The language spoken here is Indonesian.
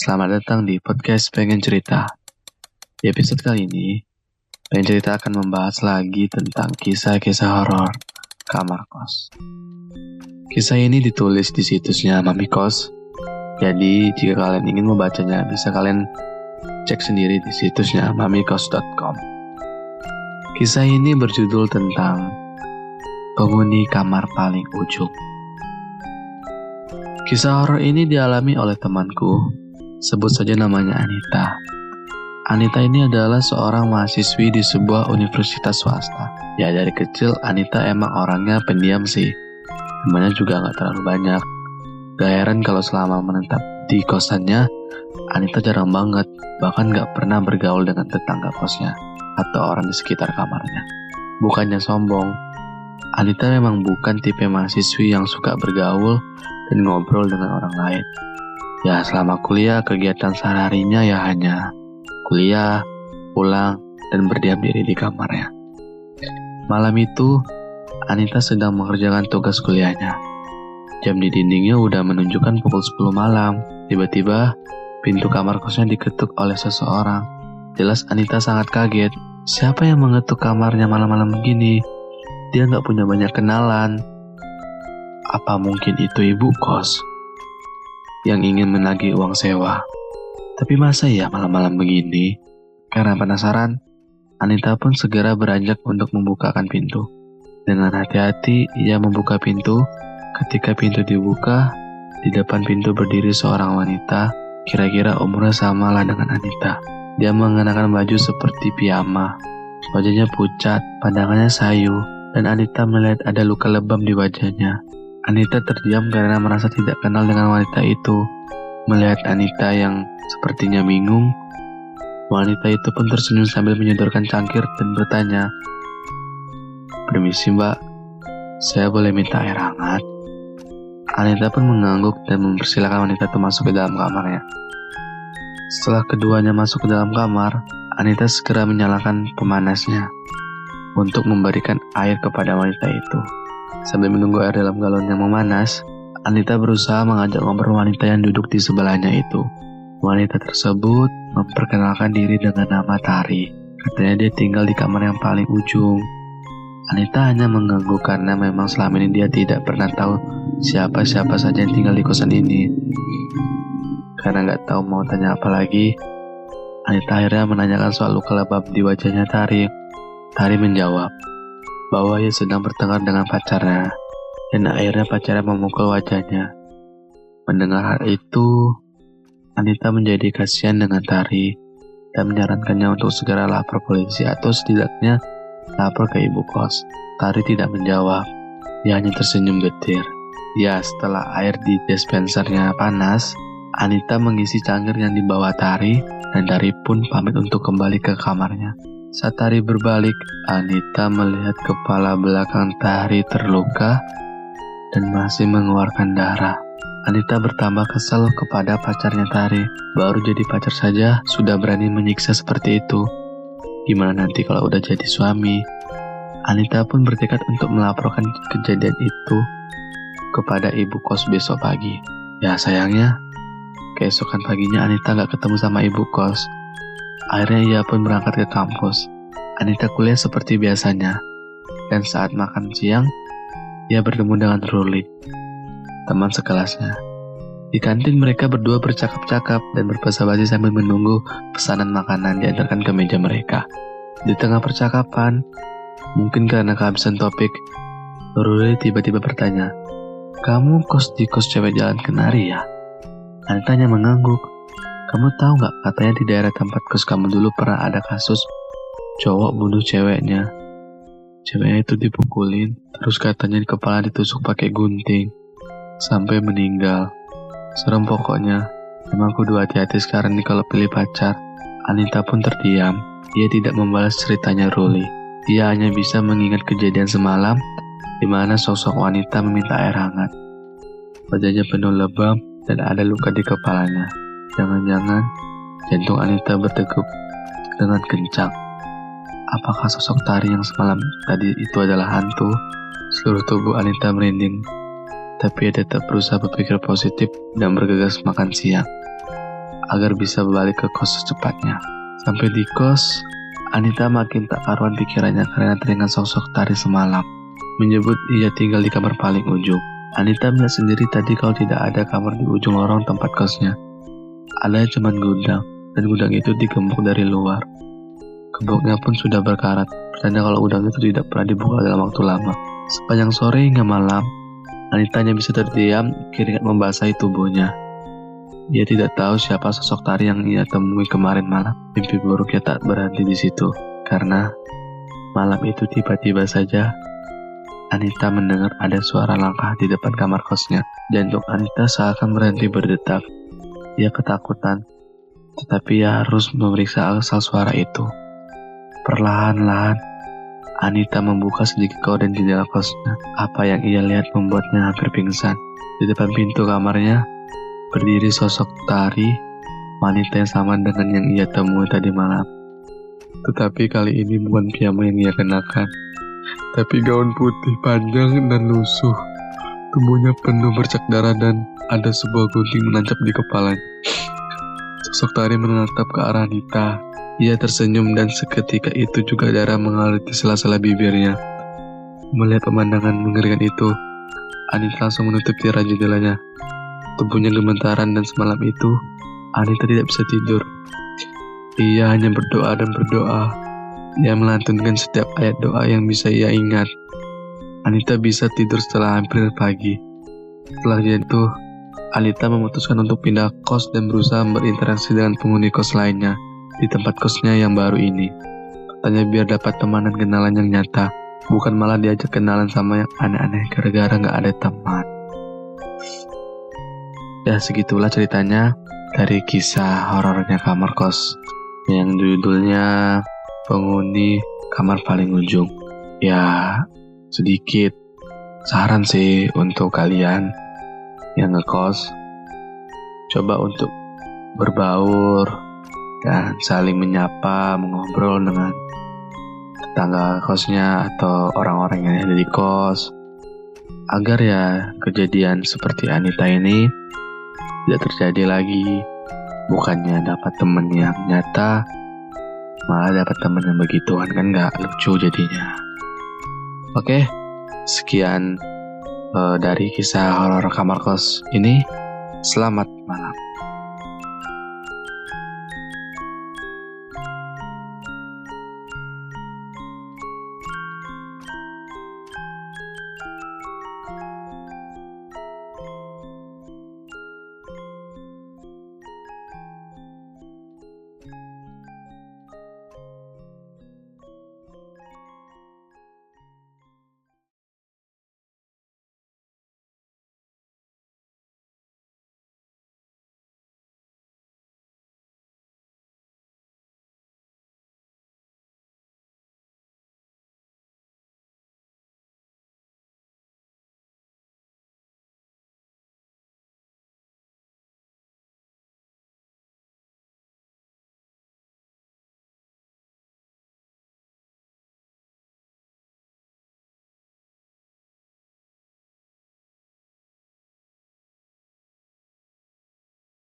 Selamat datang di podcast Pengen Cerita. Di episode kali ini, Pengen Cerita akan membahas lagi tentang kisah-kisah horor kamar kos. Kisah ini ditulis di situsnya Mami Kos. Jadi, jika kalian ingin membacanya, bisa kalian cek sendiri di situsnya mamikos.com. Kisah ini berjudul tentang penghuni kamar paling ujung. Kisah horor ini dialami oleh temanku Sebut saja namanya Anita. Anita ini adalah seorang mahasiswi di sebuah universitas swasta. Ya dari kecil Anita emang orangnya pendiam sih. Temannya juga nggak terlalu banyak. Gak heran kalau selama menetap di kosannya, Anita jarang banget, bahkan nggak pernah bergaul dengan tetangga kosnya atau orang di sekitar kamarnya. Bukannya sombong, Anita memang bukan tipe mahasiswi yang suka bergaul dan ngobrol dengan orang lain. Ya selama kuliah kegiatan sehari-harinya ya hanya kuliah, pulang, dan berdiam diri di kamarnya. Malam itu, Anita sedang mengerjakan tugas kuliahnya. Jam di dindingnya udah menunjukkan pukul 10 malam. Tiba-tiba, pintu kamar kosnya diketuk oleh seseorang. Jelas Anita sangat kaget. Siapa yang mengetuk kamarnya malam-malam begini? Dia nggak punya banyak kenalan. Apa mungkin itu ibu kos? Yang ingin menagih uang sewa. Tapi masa ya malam-malam begini? Karena penasaran, Anita pun segera beranjak untuk membukakan pintu. Dengan hati-hati, ia membuka pintu. Ketika pintu dibuka, di depan pintu berdiri seorang wanita, kira-kira umurnya sama lah dengan Anita. Dia mengenakan baju seperti piyama. Wajahnya pucat, pandangannya sayu, dan Anita melihat ada luka lebam di wajahnya. Anita terdiam karena merasa tidak kenal dengan wanita itu. Melihat Anita yang sepertinya bingung, wanita itu pun tersenyum sambil menyodorkan cangkir dan bertanya, Permisi mbak, saya boleh minta air hangat? Anita pun mengangguk dan mempersilahkan wanita itu masuk ke dalam kamarnya. Setelah keduanya masuk ke dalam kamar, Anita segera menyalakan pemanasnya untuk memberikan air kepada wanita itu. Sambil menunggu air dalam galon yang memanas, Anita berusaha mengajak ngobrol wanita yang duduk di sebelahnya itu. Wanita tersebut memperkenalkan diri dengan nama Tari. Katanya dia tinggal di kamar yang paling ujung. Anita hanya mengganggu karena memang selama ini dia tidak pernah tahu siapa-siapa saja yang tinggal di kosan ini. Karena nggak tahu mau tanya apa lagi, Anita akhirnya menanyakan soal luka lebam di wajahnya Tari. Tari menjawab, bahwa ia sedang bertengkar dengan pacarnya, dan akhirnya pacarnya memukul wajahnya. Mendengar hal itu, Anita menjadi kasihan dengan Tari dan menyarankannya untuk segera lapor polisi atau setidaknya lapor ke ibu kos. Tari tidak menjawab, dia hanya tersenyum getir. Ya, setelah air di dispensernya panas, Anita mengisi cangkir yang dibawa Tari dan Tari pun pamit untuk kembali ke kamarnya. Saat Tari berbalik, Anita melihat kepala belakang Tari terluka dan masih mengeluarkan darah. Anita bertambah kesal kepada pacarnya Tari. Baru jadi pacar saja sudah berani menyiksa seperti itu. Gimana nanti kalau udah jadi suami? Anita pun bertekad untuk melaporkan kejadian itu kepada ibu kos besok pagi. Ya sayangnya, keesokan paginya Anita gak ketemu sama ibu kos. Akhirnya ia pun berangkat ke kampus. Anita kuliah seperti biasanya, dan saat makan siang, ia bertemu dengan Ruli, teman sekelasnya. Di kantin mereka berdua bercakap-cakap dan berbahasa-basi sambil menunggu pesanan makanan diantarkan ke meja mereka. Di tengah percakapan, mungkin karena kehabisan topik, Ruli tiba-tiba bertanya, Kamu kos di kos cewek jalan kenari ya? Anita hanya mengangguk. Kamu tahu nggak katanya di daerah tempat kos kamu dulu pernah ada kasus cowok bunuh ceweknya. Ceweknya itu dipukulin, terus katanya di kepala ditusuk pakai gunting sampai meninggal. Serem pokoknya. Emang kudu hati-hati sekarang nih kalau pilih pacar. Anita pun terdiam. Dia tidak membalas ceritanya Ruli. Dia hanya bisa mengingat kejadian semalam di mana sosok wanita meminta air hangat. Wajahnya penuh lebam dan ada luka di kepalanya. Jangan-jangan jantung Anita berdegup dengan kencang. Apakah sosok Tari yang semalam tadi itu adalah hantu? Seluruh tubuh Anita merinding, tapi ia tetap berusaha berpikir positif dan bergegas makan siang. agar bisa balik ke kos secepatnya. Sampai di kos, Anita makin tak karuan pikirannya karena teringat sosok tari semalam. Menyebut ia tinggal di kamar paling ujung. Anita melihat sendiri tadi kalau tidak ada kamar di ujung lorong tempat kosnya. Ada cuma gudang, dan gudang itu digembok dari luar. Gemboknya pun sudah berkarat, Tanda kalau gudang itu tidak pernah dibuka dalam waktu lama. Sepanjang sore hingga malam, Anita hanya bisa terdiam, keringat membasahi tubuhnya. Ia tidak tahu siapa sosok tari yang ia temui kemarin malam. Mimpi buruknya tak berhenti di situ, karena malam itu tiba-tiba saja Anita mendengar ada suara langkah di depan kamar kosnya. Jantung Anita seakan berhenti berdetak. Ia ketakutan, tetapi ia harus memeriksa asal suara itu. Perlahan-lahan, Anita membuka sedikit gorden jendela kosnya. Apa yang ia lihat membuatnya hampir pingsan. Di depan pintu kamarnya, berdiri sosok tari, wanita yang sama dengan yang ia temui tadi malam. Tetapi kali ini bukan piyama yang ia kenakan, tapi gaun putih panjang dan lusuh. Tubuhnya penuh bercak darah dan ada sebuah gunting menancap di kepalanya. Sosok tari menatap ke arah Anita. Ia tersenyum dan seketika itu juga darah mengalir di sela-sela bibirnya. Melihat pemandangan mengerikan itu, Anita langsung menutup tirai jendelanya. Tubuhnya gemetaran dan semalam itu Anita tidak bisa tidur. Ia hanya berdoa dan berdoa. Ia melantunkan setiap ayat doa yang bisa ia ingat. Anita bisa tidur setelah hampir pagi. Setelah itu, Anita memutuskan untuk pindah kos dan berusaha berinteraksi dengan penghuni kos lainnya di tempat kosnya yang baru ini. Katanya biar dapat temanan kenalan yang nyata, bukan malah diajak kenalan sama yang aneh-aneh gara-gara nggak ada teman. Ya segitulah ceritanya dari kisah horornya kamar kos yang judulnya penghuni kamar paling ujung. Ya sedikit saran sih untuk kalian yang ngekos coba untuk berbaur dan saling menyapa, mengobrol dengan tetangga kosnya atau orang-orang yang ada di kos agar ya kejadian seperti Anita ini tidak terjadi lagi. Bukannya dapat temen yang nyata, malah dapat temen yang begituan kan nggak lucu jadinya. Oke, sekian uh, dari kisah horor kamar kos ini. Selamat malam.